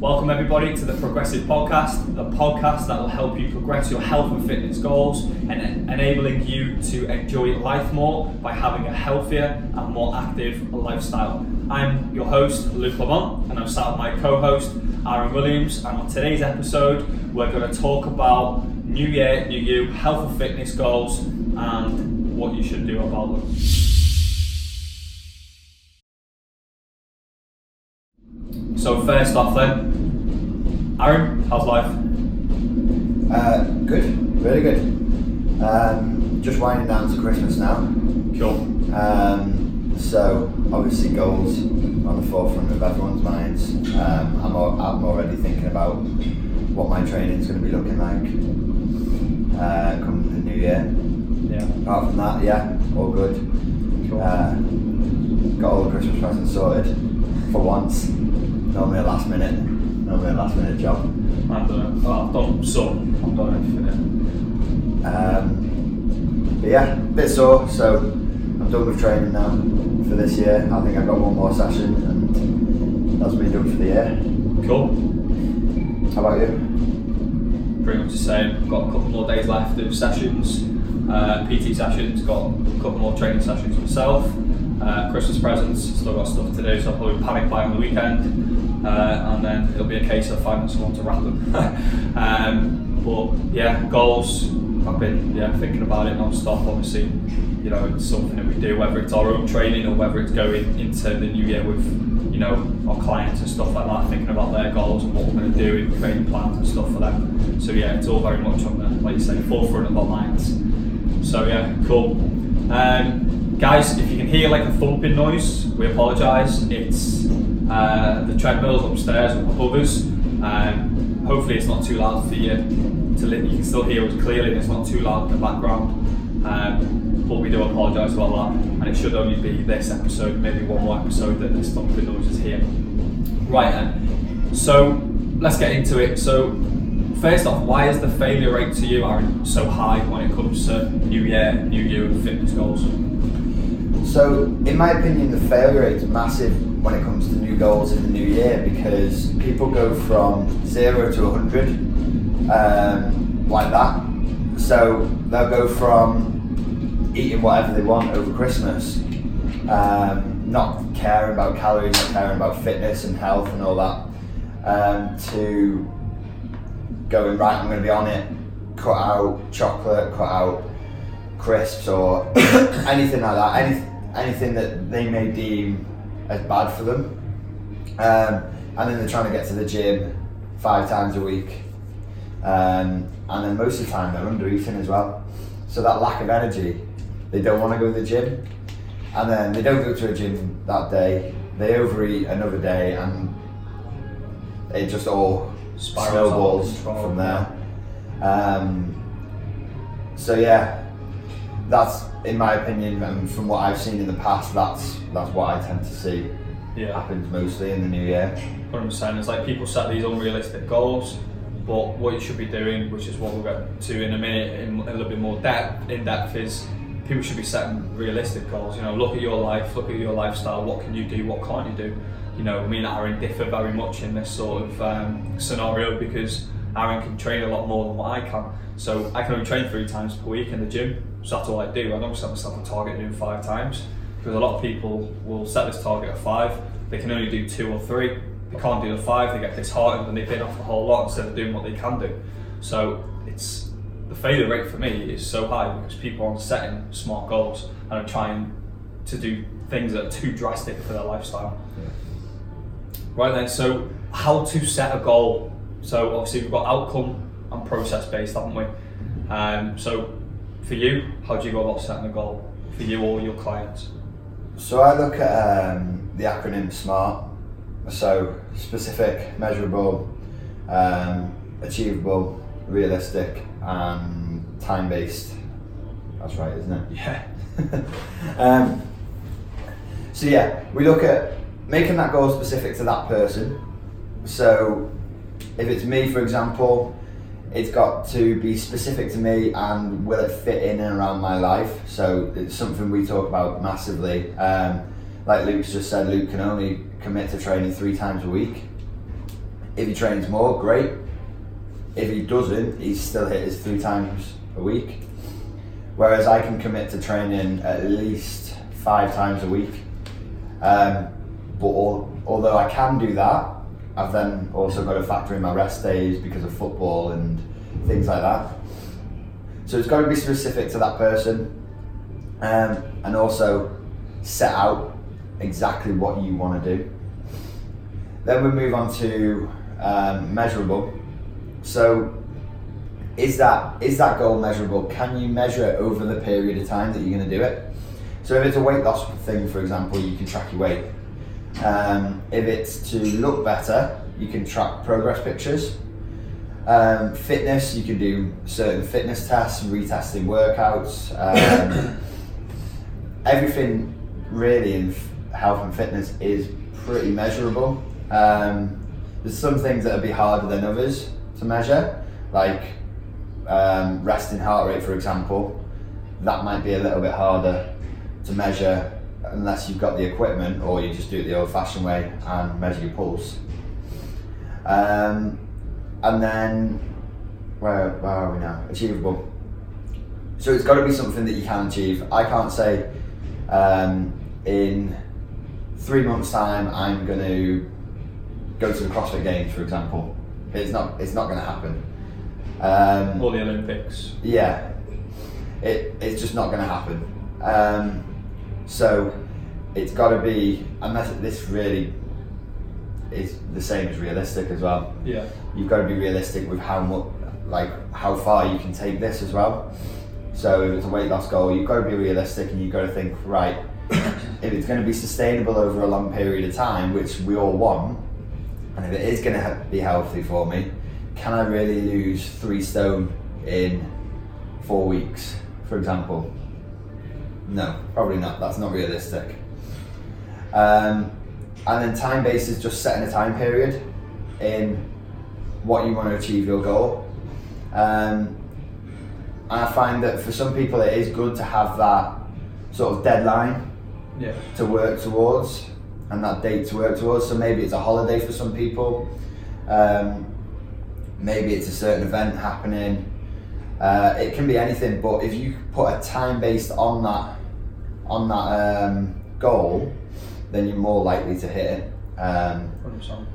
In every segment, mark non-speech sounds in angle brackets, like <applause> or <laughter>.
Welcome, everybody, to the Progressive Podcast, the podcast that will help you progress your health and fitness goals and enabling you to enjoy life more by having a healthier and more active lifestyle. I'm your host, Luke Lamont, and I'm sat with my co host, Aaron Williams. And on today's episode, we're going to talk about New Year, New You, health and fitness goals, and what you should do about them. So first off then, Aaron, how's life? Uh, good, really good. Um, just winding down to Christmas now. Cool. Um, so obviously goals on the forefront of everyone's minds. Um, I'm, I'm already thinking about what my training is going to be looking like uh, come the new year. Yeah. Apart from that, yeah, all good. Cool. Uh, got all the Christmas presents sorted for once. Normally a last minute, normally a last minute job. I've done, well, I've done some, I've done everything. Um, but yeah, bit sore, so I'm done with training now for this year. I think I've got one more session and that's me done for the year. Cool. How about you? Pretty much the same. Got a couple more days left of sessions, uh, PT sessions, got a couple more training sessions myself. Uh, Christmas presents, still got stuff to do, so I'll probably panic buy on the weekend, uh, and then it'll be a case of finding someone to wrap them. <laughs> um, but yeah, goals. I've been yeah thinking about it non-stop. Obviously, you know it's something that we do, whether it's our own training or whether it's going into the new year with you know our clients and stuff like that, thinking about their goals and what we're going to do and creating plans and stuff for them. So yeah, it's all very much on the like you say forefront of our minds. So yeah, cool. Um, guys, if you can hear like a thumping noise, we apologise. It's uh, the treadmills upstairs us. Um, hopefully, it's not too loud for you to you can still hear us clearly, and it's not too loud in the background. Um, but we do apologise about that, and it should only be this episode, maybe one more episode that this thumping noise is here. Right then, so let's get into it. So first off, why is the failure rate to you, Aaron, so high when it comes to New Year, New You, and fitness goals? So, in my opinion, the failure rate is massive when it comes to new goals in the new year because people go from zero to 100 um, like that. So, they'll go from eating whatever they want over Christmas, um, not caring about calories, not caring about fitness and health and all that, um, to going, right, I'm going to be on it, cut out chocolate, cut out crisps or <coughs> anything like that, any, anything that they may deem as bad for them. Um, and then they're trying to get to the gym five times a week. Um, and then most of the time they're under eating as well. So that lack of energy, they don't want to go to the gym. And then they don't go to a gym that day, they overeat another day, and it just all Spirals snowballs from there. Um, so yeah, that's in my opinion, and from what I've seen in the past, that's that's what I tend to see Yeah, happens mostly in the new year. hundred percent. It's like people set these unrealistic goals, but what you should be doing, which is what we'll get to in a minute, in a little bit more depth, in depth, is people should be setting realistic goals. You know, look at your life, look at your lifestyle. What can you do? What can't you do? You know, me and Aaron differ very much in this sort of um, scenario because Aaron can train a lot more than what I can. So I can only train three times per week in the gym. So that's all I do. I don't set myself a target doing five times because a lot of people will set this target at five. They can only do two or three. They can't do the five. They get disheartened and they bin off a whole lot instead of doing what they can do. So it's the failure rate for me is so high because people aren't setting smart goals and are trying to do things that are too drastic for their lifestyle. Right then, so how to set a goal? So obviously we've got outcome and process based, haven't we? Um, so for you, how do you go about setting a goal for you or your clients? So I look at um, the acronym SMART. So specific, measurable, um, achievable, realistic, and time based. That's right, isn't it? Yeah. <laughs> um, so yeah, we look at making that goal specific to that person. So if it's me, for example, it's got to be specific to me and will it fit in and around my life. So it's something we talk about massively. Um, like Luke's just said, Luke can only commit to training three times a week. If he trains more, great. If he doesn't, he's still hit his three times a week. Whereas I can commit to training at least five times a week. Um, but al- although I can do that, I've then also got to factor in my rest days because of football and things like that. So it's got to be specific to that person, um, and also set out exactly what you want to do. Then we move on to um, measurable. So is that is that goal measurable? Can you measure it over the period of time that you're going to do it? So if it's a weight loss thing, for example, you can track your weight. Um, if it's to look better, you can track progress pictures. Um, fitness, you can do certain fitness tests, retesting workouts. Um, <coughs> everything really in health and fitness is pretty measurable. Um, there's some things that will be harder than others to measure, like um, resting heart rate, for example. That might be a little bit harder to measure unless you've got the equipment or you just do it the old fashioned way and measure your pulse. Um, and then, where, where are we now? Achievable. So it's got to be something that you can achieve. I can't say um, in three months' time I'm going to go to the CrossFit Games, for example. It's not. It's not going to happen. Um, Or the Olympics. yeah, it, it's just not going to happen. Um, so it's got to be, unless this really is the same as realistic as well. Yeah. You've got to be realistic with how much, like how far you can take this as well. So if it's a weight loss goal, you've got to be realistic and you've got to think, right, <coughs> if it's going to be sustainable over a long period of time, which we all want, and if it is going to be healthy for me, can I really lose three stone in four weeks, for example? No, probably not. That's not realistic. Um, and then time based is just setting a time period in what you want to achieve your goal. Um, and I find that for some people it is good to have that sort of deadline Yeah. to work towards and that date to work towards. So maybe it's a holiday for some people. Um, maybe it's a certain event happening. Uh, it can be anything, but if you put a time based on that on that um, goal, then you're more likely to hit it. Um, 100%.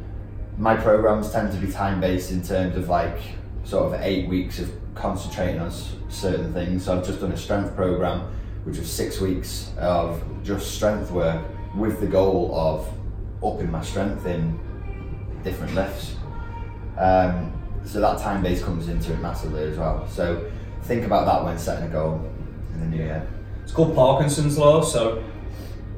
my programs tend to be time based in terms of like sort of eight weeks of concentrating on certain things. So I've just done a strength program, which was six weeks of just strength work with the goal of upping my strength in different lifts. Um, so that time base comes into it massively as well. So think about that when setting a goal in the new year. It's called Parkinson's law. So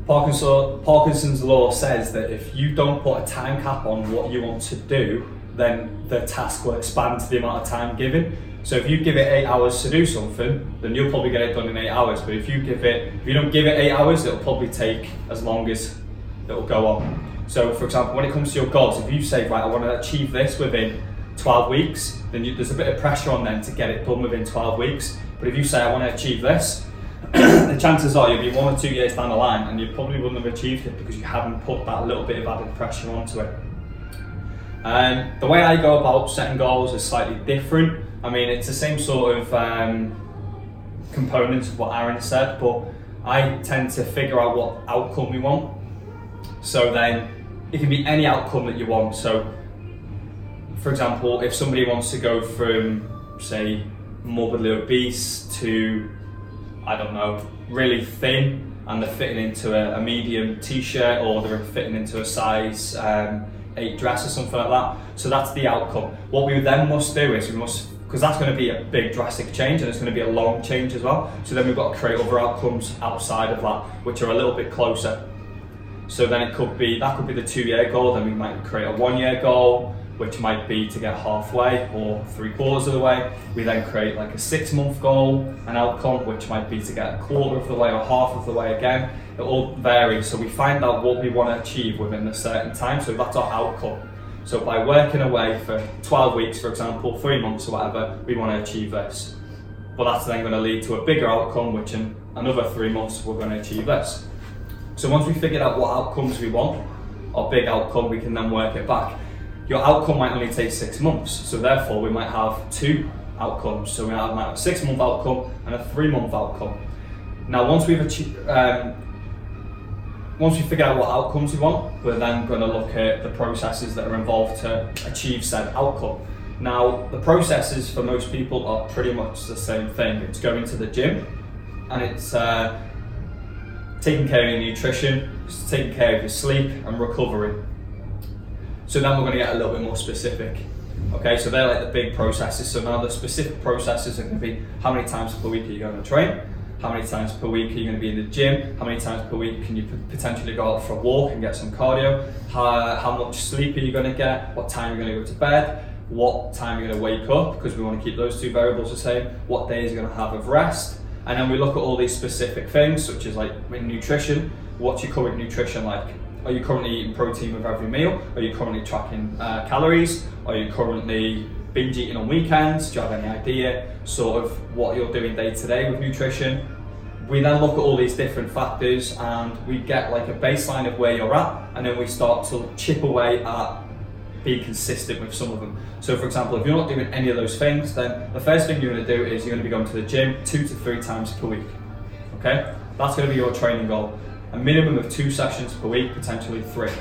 Parkinson's Parkinson's law says that if you don't put a time cap on what you want to do, then the task will expand to the amount of time given. So if you give it eight hours to do something, then you'll probably get it done in eight hours. But if you give it, if you don't give it eight hours, it'll probably take as long as it'll go on. So for example, when it comes to your goals, if you say, right, I want to achieve this within 12 weeks, then you, there's a bit of pressure on them to get it done within 12 weeks. But if you say, I want to achieve this, <clears throat> the chances are you'll be one or two years down the line and you probably wouldn't have achieved it because you haven't put that little bit of added pressure onto it. Um, the way I go about setting goals is slightly different. I mean, it's the same sort of um, components of what Aaron said, but I tend to figure out what outcome we want. So then it can be any outcome that you want. So, for example, if somebody wants to go from, say, morbidly obese to, I don't know, really thin, and they're fitting into a, a medium t-shirt or they're fitting into a size um, eight dress or something like that. So that's the outcome. What we then must do is we must, because that's going to be a big drastic change and it's going to be a long change as well. So then we've got to create other outcomes outside of that, which are a little bit closer. So then it could be that could be the two-year goal. Then we might create a one-year goal, which might be to get halfway or three quarters of the way. We then create like a six-month goal, an outcome, which might be to get a quarter of the way or half of the way again. It all varies. So we find out what we want to achieve within a certain time. So that's our outcome. So by working away for 12 weeks, for example, three months or whatever, we want to achieve this. But that's then going to lead to a bigger outcome, which in another three months we're going to achieve this. So once we figured out what outcomes we want, our big outcome, we can then work it back. Your outcome might only take six months. So therefore, we might have two outcomes. So we might have a six month outcome and a three month outcome. Now, once we've achieved, um, once we figure out what outcomes we want, we're then going to look at the processes that are involved to achieve said outcome. Now, the processes for most people are pretty much the same thing. It's going to the gym, and it's uh, taking care of your nutrition, taking care of your sleep and recovery. So then we're going to get a little bit more specific. Okay, so they're like the big processes. So now the specific processes are to be how many times per week are you going to train? How many times per week are you going to be in the gym? How many times per week can you potentially go out for a walk and get some cardio? How, how much sleep are you going to get? What time are you going to go to bed? What time you're to wake up? Because we want to keep those two variables the same. What days are you going to have of rest? And then we look at all these specific things, such as like nutrition, what's your current nutrition like? Are you currently eating protein with every meal? Are you currently tracking uh, calories? Are you currently binge eating on weekends? Do you have any idea sort of what you're doing day to day with nutrition? We then look at all these different factors and we get like a baseline of where you're at, and then we start to chip away at being consistent with some of them. So, for example, if you're not doing any of those things, then the first thing you're going to do is you're going to be going to the gym two to three times per week. Okay, that's going to be your training goal. A minimum of two sessions per week, potentially three.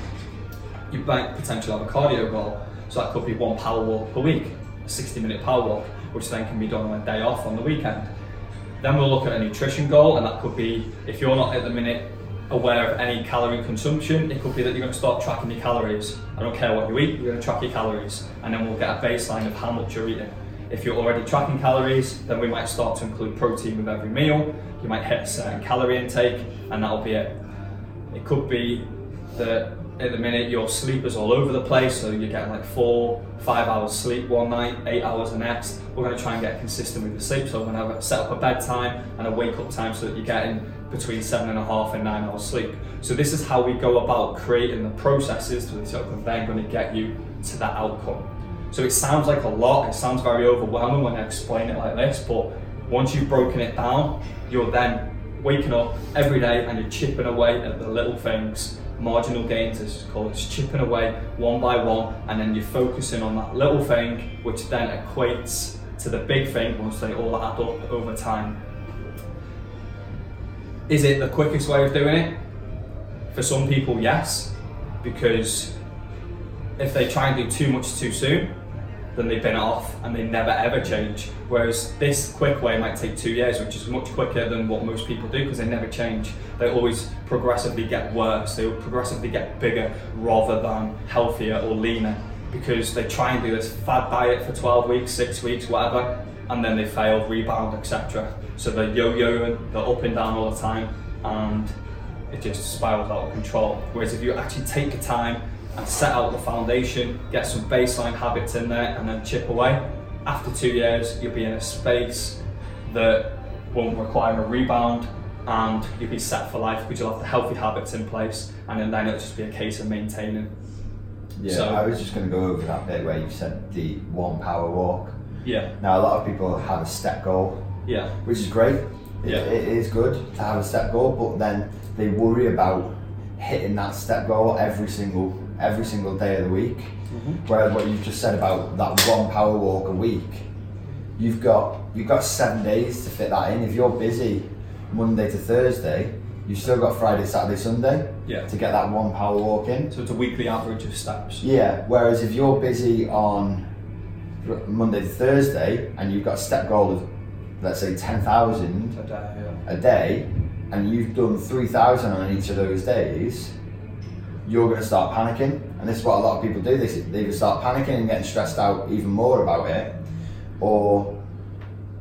You might potentially have a cardio goal, so that could be one power walk per week, a 60 minute power walk, which then can be done on a day off on the weekend. Then we'll look at a nutrition goal, and that could be if you're not at the minute aware of any calorie consumption, it could be that you're going to start tracking your calories. I don't care what you eat, you're going to track your calories, and then we'll get a baseline of how much you're eating. If you're already tracking calories, then we might start to include protein with every meal. You might hit a certain calorie intake, and that'll be it. It could be that at the minute your sleep is all over the place, so you're getting like four, five hours sleep one night, eight hours the next. We're going to try and get consistent with your sleep, so we're going to set up a bedtime and a wake up time so that you're getting between seven and a half and nine hours sleep. So this is how we go about creating the processes that are then going to get you to that outcome. So it sounds like a lot, it sounds very overwhelming when I explain it like this, but once you've broken it down, you're then waking up every day and you're chipping away at the little things marginal gains as it's called it's chipping away one by one and then you're focusing on that little thing which then equates to the big thing once they all add up over time is it the quickest way of doing it? For some people, yes, because if they try and do too much too soon, then they've been off and they never ever change. Whereas this quick way might take two years, which is much quicker than what most people do because they never change. They always progressively get worse, they progressively get bigger rather than healthier or leaner because they try and do this fad diet for 12 weeks, six weeks, whatever, and then they fail, rebound, etc. So they're yo-yoing, they're up and down all the time, and it just spirals out of control. Whereas if you actually take the time and set out the foundation, get some baseline habits in there, and then chip away, after two years, you'll be in a space that won't require a rebound, and you'll be set for life because you'll have the healthy habits in place, and then, it'll just be a case of maintaining. Yeah, so, I was just going to go over that bit where you said the one power walk. Yeah. Now a lot of people have a step goal yeah. Which is great. Yeah. It, it is good to have a step goal, but then they worry about hitting that step goal every single every single day of the week. Mm-hmm. Whereas what you've just said about that one power walk a week, you've got you've got seven days to fit that in. If you're busy Monday to Thursday, you've still got Friday, Saturday, Sunday yeah. to get that one power walk in. So it's a weekly average of steps. Yeah. Whereas if you're busy on Monday to Thursday and you've got a step goal of let's say 10,000 a day, yeah. a day and you've done 3,000 on each of those days, you're going to start panicking. And this is what a lot of people do. They, they either start panicking and getting stressed out even more about it, or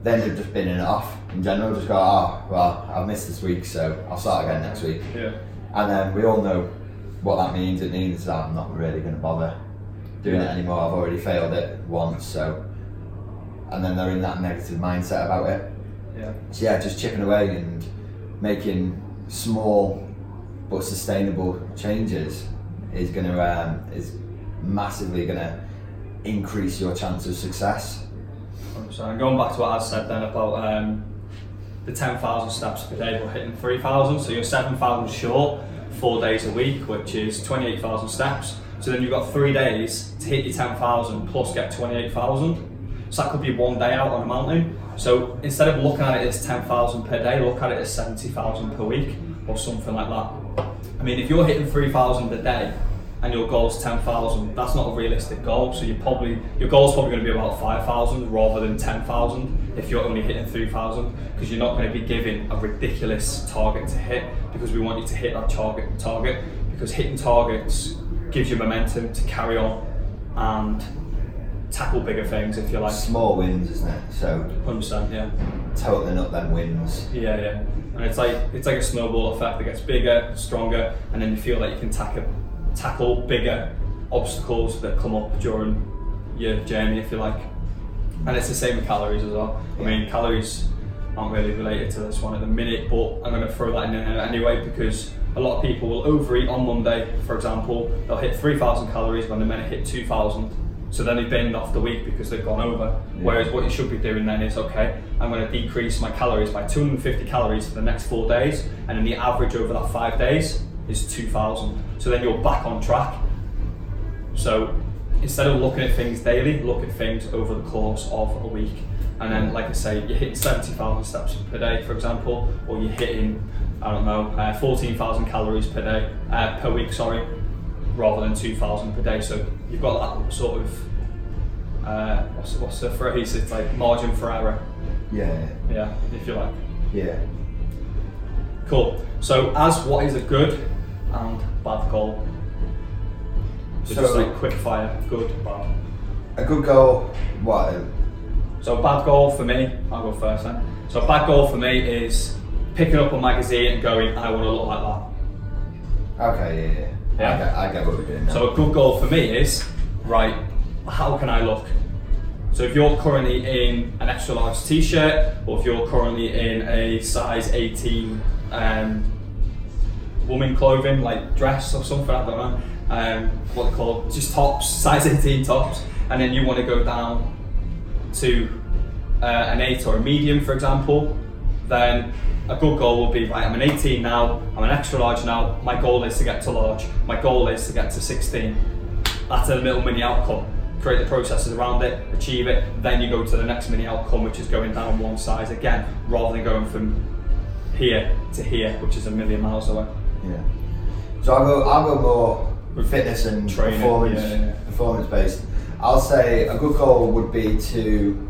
then they've just been in it off in general, just go, oh, well, I've missed this week, so I'll start again next week. Yeah. And then we all know what that means. It means that I'm not really going to bother doing yeah. it anymore. I've already failed it once, so and then they're in that negative mindset about it. Yeah. So yeah, just chipping away and making small but sustainable changes is gonna um, is massively gonna increase your chance of success. So going back to what I said then about um, the 10,000 steps per day, but hitting 3,000, so you're 7,000 short, four days a week, which is 28,000 steps. So then you've got three days to hit your 10,000 plus get 28,000. So that could be one day out on a mountain. So instead of looking at it as 10,000 per day, look at it as 70,000 per week or something like that. I mean, if you're hitting 3,000 a day and your goal's 10,000, that's not a realistic goal. So you probably your goal's probably going to be about 5,000 rather than 10,000 if you're only hitting 3,000 because you're not going to be given a ridiculous target to hit because we want you to hit that target target because hitting targets gives you momentum to carry on and tackle bigger things if you like. Small wins, isn't it? So 100%, yeah. totaling up them wins. Yeah, yeah. And it's like it's like a snowball effect. that gets bigger, stronger, and then you feel like you can tackle tackle bigger obstacles that come up during your journey, if you like. And it's the same with calories as well. I mean, calories aren't really related to this one at the minute, but I'm going to throw that in there anyway because a lot of people will overeat on Monday, for example. They'll hit 3,000 calories when they're meant to hit 2,000. So then they binned off the week because they've gone over. Yeah. Whereas what you should be doing then is okay, I'm going to decrease my calories by 250 calories for the next four days, and then the average over that five days is 2,000. So then you're back on track. So instead of looking at things daily, look at things over the course of a week. And then, like I say, you're hitting 70,000 steps per day, for example, or you're hitting, I don't know, uh, 14,000 calories per day, uh, per week, sorry, rather than 2,000 per day. So you've got that sort of, uh, what's, what's the phrase? It's like margin for error, Yeah, yeah, if you like. yeah. Cool. So, as what is a good and bad goal? So, just like quick fire, good, bad. A good goal. What? So, a bad goal for me, I'll go first then. So, a bad goal for me is picking up a magazine and going, I want to look like that. Okay, yeah, yeah. Yeah. I, get, I get what we're doing now. So, a good goal for me is, right, how can I look? So, if you're currently in an extra large t shirt, or if you're currently in a size 18 um, woman clothing, like dress or something, I don't know, um, what they call just tops, <laughs> size 18 tops, and then you want to go down to uh, an 8 or a medium, for example, then a good goal would be right, I'm an 18 now, I'm an extra large now, my goal is to get to large, my goal is to get to 16. That's a little mini outcome. Create the processes around it, achieve it, then you go to the next mini outcome, which is going down one size again, rather than going from here to here, which is a million miles away. Yeah. So I'll go. I'll go more with fitness and Training, performance. yeah, yeah. Performance based. I'll say a good goal would be to.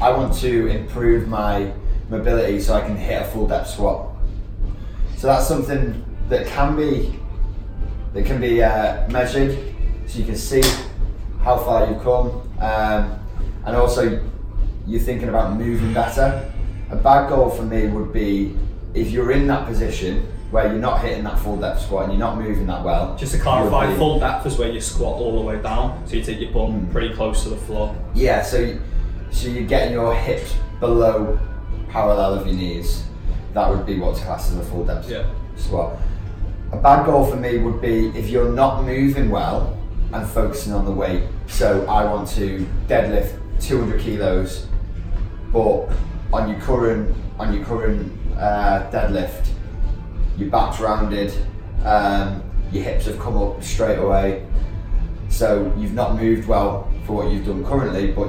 I want to improve my mobility so I can hit a full depth squat. So that's something that can be that can be uh, measured, so you can see how far you've come, um, and also you're thinking about moving better. A bad goal for me would be if you're in that position where you're not hitting that full depth squat and you're not moving that well. Just to clarify, full depth is where you squat all the way down, so you take your bum Mm. pretty close to the floor. Yeah, so you- so you're getting your hips below parallel of your knees. That would be what's classed as a full depth Yeah. squat. A bad goal for me would be if you're not moving well and focusing on the weight. So I want to deadlift 200 kilos, but on your current on your current uh, deadlift, your back's rounded, um, your hips have come up straight away. So you've not moved well for what you've done currently, but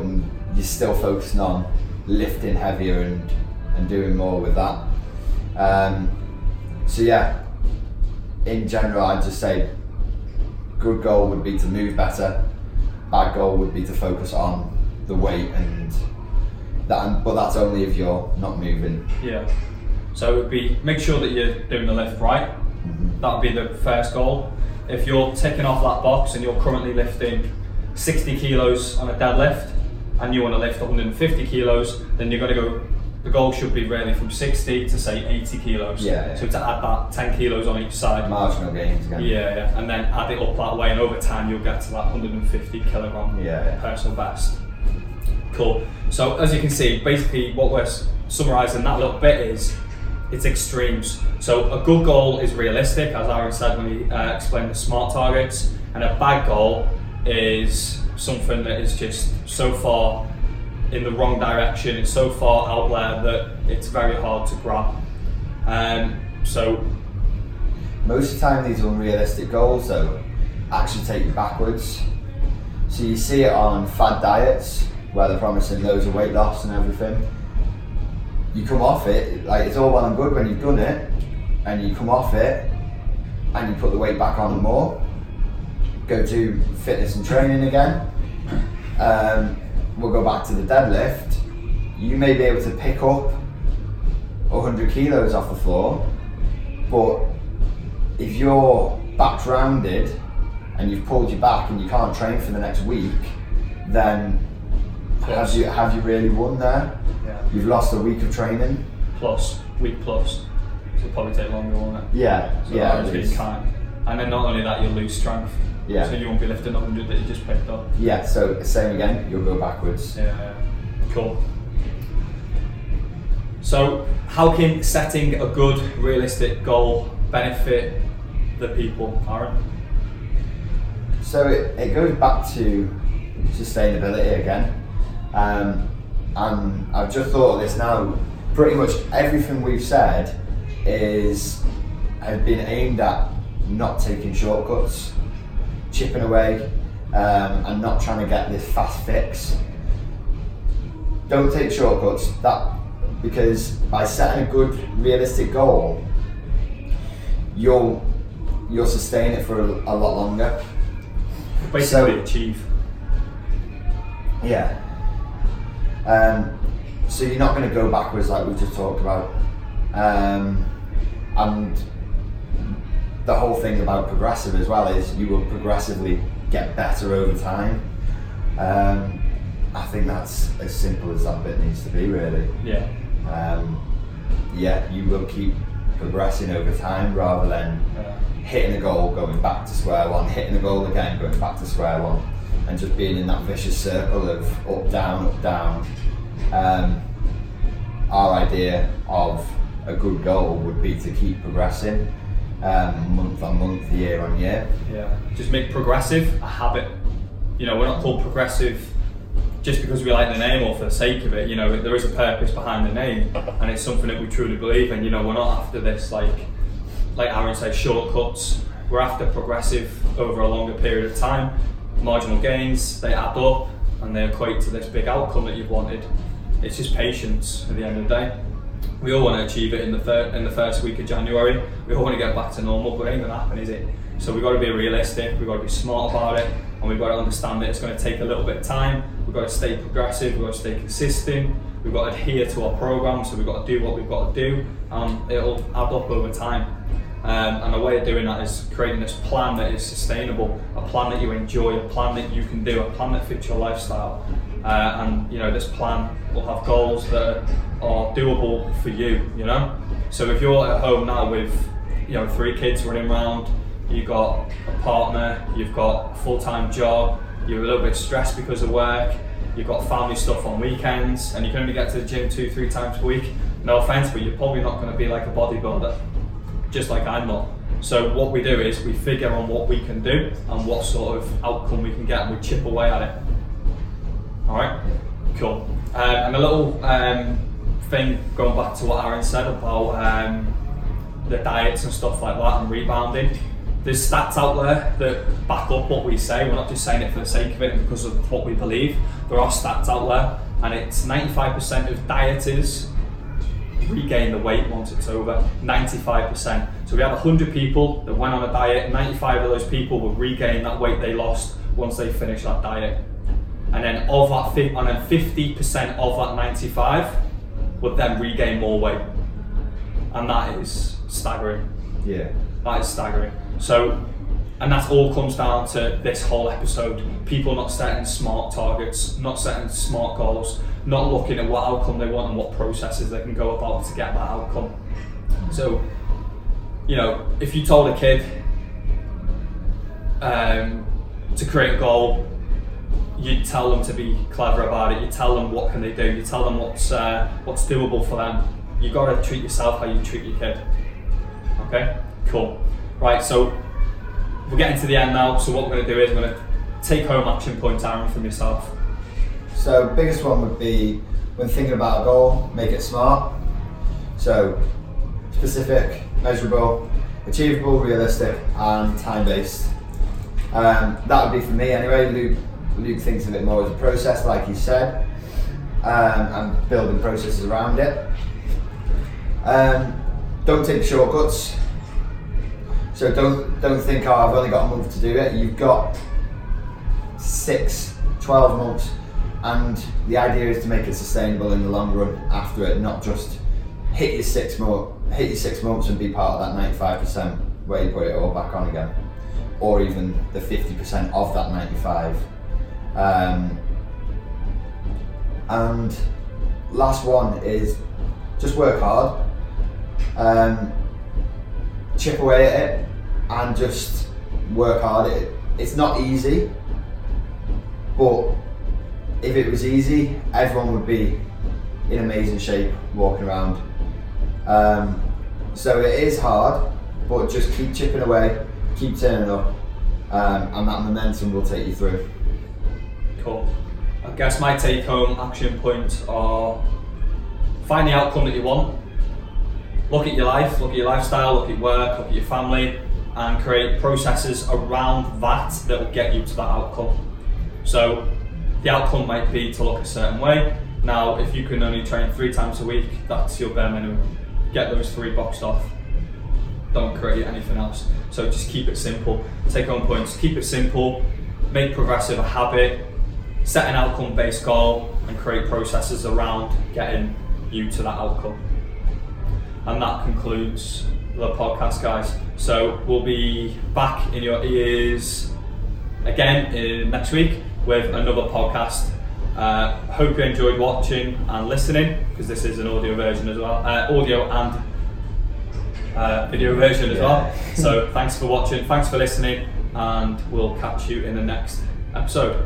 you're still focusing on lifting heavier and, and doing more with that. Um, so yeah, in general, I'd just say good goal would be to move better. Bad goal would be to focus on the weight and that, but that's only if you're not moving. Yeah. So it would be make sure that you're doing the lift right. That would be the first goal. If you're ticking off that box and you're currently lifting 60 kilos on a deadlift and you want to lift 150 kilos, then you're going to go. The goal should be really from 60 to say 80 kilos. Yeah. So to add that 10 kilos on each side. Marginal gains again. Yeah, yeah, and then add it up that way, and over time you'll get to that 150 kilogram Yeah, yeah. personal best. Cool. So as you can see, basically what we're summarising that little bit is it's extremes. So a good goal is realistic, as Aaron said when he uh, explained the smart targets, and a bad goal is something that is just so far in the wrong direction, it's so far out there that it's very hard to grab. Um, so Most of the time, these unrealistic goals, though, actually take you backwards. So you see it on fad diets where they're promising loads of weight loss and everything. You come off it, like it's all well and good when you've done it, and you come off it and you put the weight back on more. Go to fitness and training again. Um, we'll go back to the deadlift. You may be able to pick up 100 kilos off the floor, but if you're back rounded and you've pulled your back and you can't train for the next week, then have you have you really won there? Yeah. You've lost a week of training. Plus, week plus. So it'll probably take longer, won't it? Yeah, So yeah, that it would be is. kind. And then not only that, you'll lose strength. Yeah. So you won't be lifting the 100 that you just picked up. yeah. So same again. You'll go backwards. Yeah. Cool. So, how can setting a good, realistic goal benefit the people, Aaron? So it, it goes back to sustainability again. Um, and I've just thought of this now. Pretty much everything we've said is has been aimed at not taking shortcuts, chipping away, um, and not trying to get this fast fix. Don't take shortcuts. That because by setting a good, realistic goal, you'll you'll sustain it for a, a lot longer. Basically, So- achieve. Yeah. Um, so you're not going to go backwards like we just talked about. Um, and the whole thing about progressive as well is you will progressively get better over time. Um, I think that's as simple as that bit needs to be, really. Yeah. Um, yeah, you will keep progressing over time rather than Yeah. hitting a goal, going back to square one, hitting a goal again, going back to square one, and just being in that vicious circle of up, down, up, down. Um, our idea of a good goal would be to keep progressing um, month on month, year on year. Yeah. Just make progressive a habit. You know, we're not called progressive just because we like the name or for the sake of it. You know, there is a purpose behind the name, and it's something that we truly believe in. You know, we're not after this like, like Aaron said, shortcuts. We're after progressive over a longer period of time. Marginal gains they add up and they equate to this big outcome that you've wanted. It's just patience at the end of the day. We all want to achieve it in the third, in the first week of January. We all want to get back to normal, but it ain't gonna happen, is it? So we've got to be realistic. We've got to be smart about it, and we've got to understand that it's going to take a little bit of time. We've got to stay progressive. We've got to stay consistent. We've got to adhere to our program. So we've got to do what we've got to do, and it'll add up over time. Um, and a way of doing that is creating this plan that is sustainable, a plan that you enjoy, a plan that you can do, a plan that fits your lifestyle. Uh, and you know, this plan will have goals that are doable for you. You know, so if you're at home now with you know three kids running around, you've got a partner, you've got a full-time job, you're a little bit stressed because of work, you've got family stuff on weekends, and you can only get to the gym two, three times a week. No offense, but you're probably not going to be like a bodybuilder just like I'm not. So what we do is we figure on what we can do and what sort of outcome we can get, and we chip away at it. All right, cool. Um, and a little um, thing going back to what Aaron said about um, the diets and stuff like that and rebounding. There's stats out there that back up what we say. We're not just saying it for the sake of it because of what we believe. There are stats out there, and it's 95% of dieters regain the weight once it's over 95% so we have 100 people that went on a diet 95 of those people will regain that weight they lost once they finish that diet and then of that and then 50% of that 95 would then regain more weight and that is staggering Yeah. that is staggering. So, and that all comes down to this whole episode. People not setting smart targets, not setting smart goals, not looking at what outcome they want and what processes they can go about to get that outcome. So, you know, if you told a kid um, to create a goal, you tell them to be clever about it. You tell them what can they do. You tell them what's uh, what's doable for them. You got to treat yourself how you treat your kid. Okay, cool. Right, so we're getting to the end now. So what we're going to do is we're going to take home action points, Aaron, from yourself. So biggest one would be when thinking about a goal, make it smart. So specific, measurable, achievable, realistic, and time based. Um, that would be for me anyway. Luke, Luke thinks of it more as a process, like he said, um, and building processes around it. Um, don't take shortcuts. So don't don't think, oh, I've only got a month to do it. You've got six, 12 months, and the idea is to make it sustainable in the long run after it, not just hit your six more, hit your six months and be part of that 95% where you put it all back on again, or even the 50% of that 95. Um, and last one is just work hard, um, chip away at it, and just work hard. It, it's not easy, but if it was easy, everyone would be in amazing shape walking around. Um, so it is hard, but just keep chipping away, keep turning up, um, and that momentum will take you through. I guess my take home action points are find the outcome that you want. Look at your life, look at your lifestyle, look at work, look at your family, and create processes around that that will get you to that outcome. So the outcome might be to look a certain way. Now, if you can only train three times a week, that's your bare minimum. Get those three boxed off. Don't create anything else. So just keep it simple. Take home points. Keep it simple. Make progressive a habit. Set an outcome-based goal and create processes around getting you to that outcome. And that concludes the podcast, guys. So we'll be back in your ears again in next week with another podcast. Uh, hope you enjoyed watching and listening because this is an audio version as well, uh, audio and uh, video version as well. <laughs> So thanks for watching, thanks for listening, and we'll catch you in the next episode.